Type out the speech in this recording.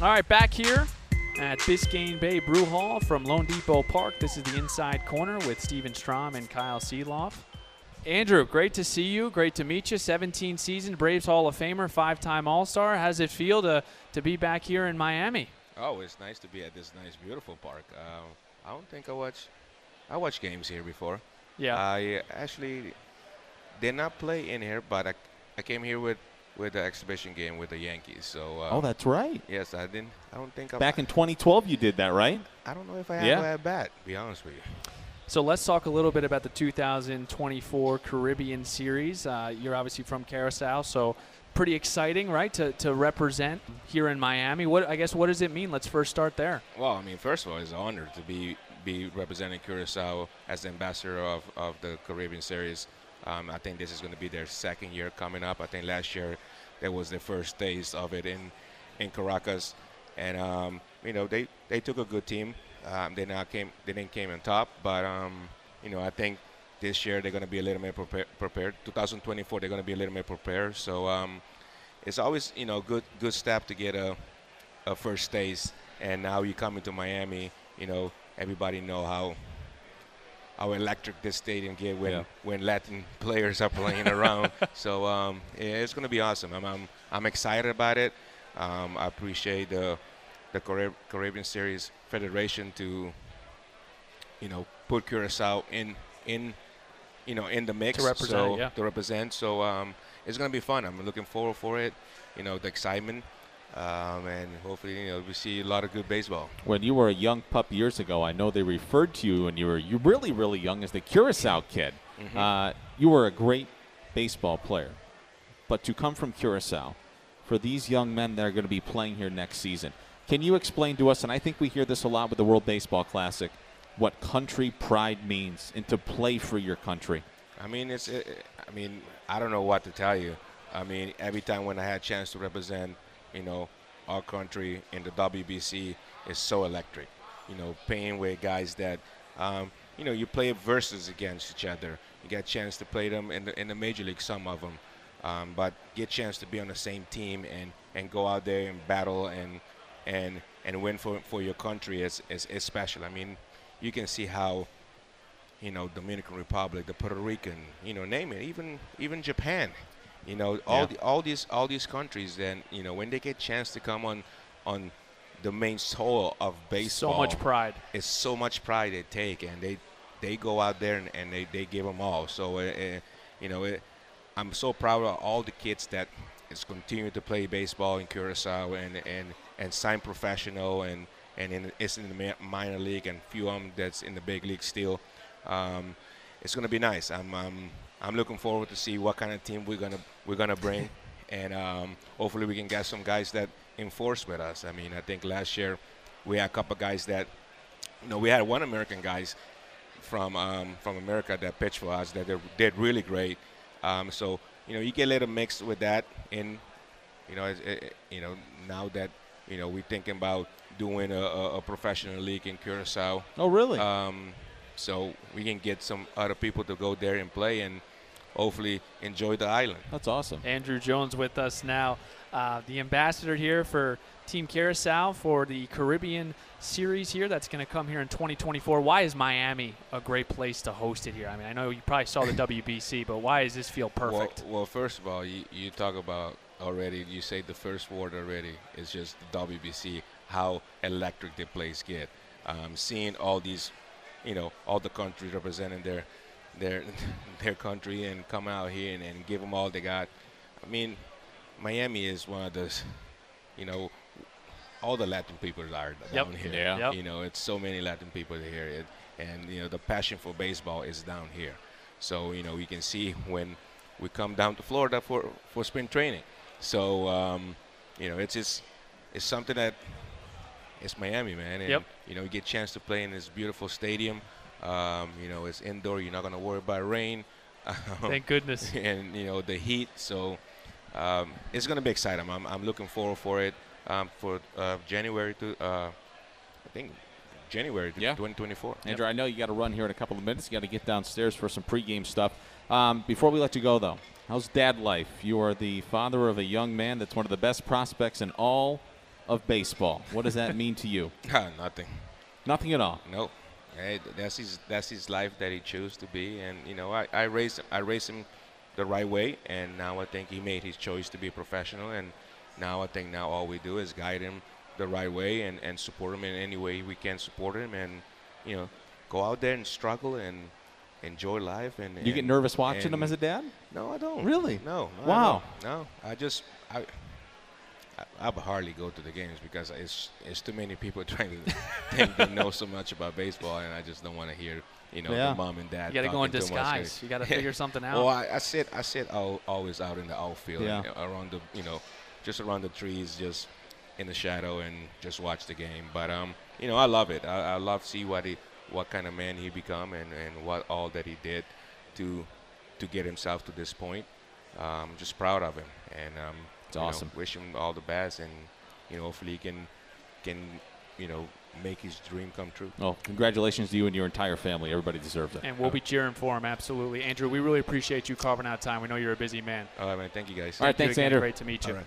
All right, back here at Biscayne Bay Brew Hall from loanDepot Park. This is the inside corner with Stephen Strom and Kyle Sielaff. Andruw, great to see you. Great to meet you. 17 season Braves Hall of Famer, five time All Star. How's it feel to, to be back here in Miami? Oh, it's nice to be at this nice, beautiful park. Uh, I don't think I watched I watched games here before. Yeah. I actually did not play in here, but I, I came here with with the exhibition game with the Yankees. So uh, Oh, that's right. yes, I didn't. I don't think I Back in 2012, you did that, right? I don't know if I have Yeah. a at bat. Be honest with you. So let's talk a little bit about the 2024 Caribbean Series. Uh, you're obviously from Curacao, so pretty exciting, right, to, to represent here in Miami. What I guess what does it mean? Let's first start there. Well, I mean, first of all, it's an honor to be be representing Curacao as the ambassador of, of the Caribbean Series. Um, I think this is going to be their second year coming up. I think last year that was the first taste of it in in Caracas, and um, you know they, they took a good team. Um, they not came they didn't came on top, but um, you know I think this year they're going to be a little bit prepared. prepared. 2024 they're going to be a little bit prepared. So um, it's always you know good good step to get a a first taste, and now you come into Miami. You know, everybody know how how electric this stadium get when Yeah. when Latin players are playing around. So um, yeah, it's gonna be awesome. I'm I'm, I'm excited about it. Um, I appreciate the the Carib- Caribbean Series Federation to you know put Curacao in in you know in the mix To represent, so, yeah. to represent. So um, it's gonna be fun. I'm looking forward for it. You know, the excitement. Um, and hopefully, you know, we see a lot of good baseball. When you were a young pup years ago, I know they referred to you when you were you really really young as the Curacao kid. Uh, you were a great baseball player, but to come from Curacao, for these young men that are going to be playing here next season, can you explain to us? And I think we hear this a lot with the World Baseball Classic, what country pride means and to play for your country. I mean, it's. It, I mean, I don't know what to tell you. I mean, every time when I had a chance to represent, you know, our country in the WBC, is so electric. You know, playing with guys that, um, you know, you play versus against each other. You get a chance to play them in the in the major league, some of them, um, but get a chance to be on the same team and and go out there and battle and and and win for for your country is is, is special. I mean, you can see how you know, Dominican Republic, the Puerto Rican, you know, name it, even even Japan, you know, all Yeah. the, all these all these countries. Then you know, when they get chance to come on on the main soil of baseball, So much pride. it's so much pride they take, and they they go out there and, and they, they give them all. So, uh, uh, you know, it, I'm so proud of all the kids that is continuing to play baseball in Curacao and and and sign professional and and in, it's in the minor league and few of them that's in the big league still. Um, it's gonna be nice. I'm um, I'm looking forward to see what kind of team we're gonna we're gonna bring, and um, hopefully we can get some guys that enforce with us. I mean, I think last year we had a couple guys that, you know, we had one American guys from um, from America that pitched for us that they did really great. Um, so you know, you get a little mixed with that in, you know, as, eh, eh, you know now that you know we're thinking about doing a, a, a professional league in Curacao. Oh, really? Um, so we can get some other people to go there and play and hopefully enjoy the island. That's awesome. Andruw Jones with us now, uh, the ambassador here for Team Curacao for the Caribbean Series here. That's going to come here in 2024. Why is Miami a great place to host it here? I mean, I know you probably saw the WBC, but why does this feel perfect? Well, well first of all, you, you talk about already. You say the first word already. It's just the WBC. How electric the place get. Um, seeing all these, you know, all the countries representing their their their country and come out here and, and give them all they got. I mean, Miami is one of those, you know, all the Latin people are Yep. down here. Yeah. Yep. You know, it's so many Latin people here, it, and you know the passion for baseball is down here. So you know we can see when we come down to Florida for for spring training, So um, you know, it's just it's something that it's Miami, man. And, Yep. You know, you get a chance to play in this beautiful stadium. Um, you know, it's indoor. You're not gonna worry about rain. Thank goodness. and you know the heat. So um, it's going to be exciting. I'm, I'm looking forward for it um, for uh, January to uh, I think January Yeah. 2024. Andruw, I know you got to run here in a couple of minutes. You got to get downstairs for some pregame stuff. Um, before we let you go, though, how's dad life? You are the father of a young man that's one of the best prospects in all of baseball. What does that mean to you? Nothing. Nothing at all. No. Hey, that's his that's his life that he chose to be, and you know I, I raised I raised him the right way, and now I think he made his choice to be a professional, and now I think now all we do is guide him the right way and, and support him in any way we can support him, and you know go out there and struggle and enjoy life. And You get nervous watching him as a dad? No, I don't. Really? No. no, Wow. No, I just I. I, I would hardly go to the games because it's it's too many people trying to think they know so much about baseball, and I just don't want to hear you know Yeah. the mom and dad. You got to go in talking too much. disguise. You got to figure something out. Well, I, I sit I sit al- always out in the outfield, Yeah. around the you know, just around the trees, just in the shadow, and just watch the game. But um, you know, I love it. I, I love see what he, what kind of man he become, and, and what all that he did to to get himself to this point. Um, just proud of him, and um, It's you know, awesome. wish him all the best, and you know, hopefully he can can you know make his dream come true. Well, congratulations to you and your entire family. Everybody deserves it. and we'll be cheering for him, absolutely. Andruw, we really appreciate you carving out time. We know you're a busy man. All right, man. Thank you guys. All right, Thank thanks, again. Andruw. Great to meet you. All right.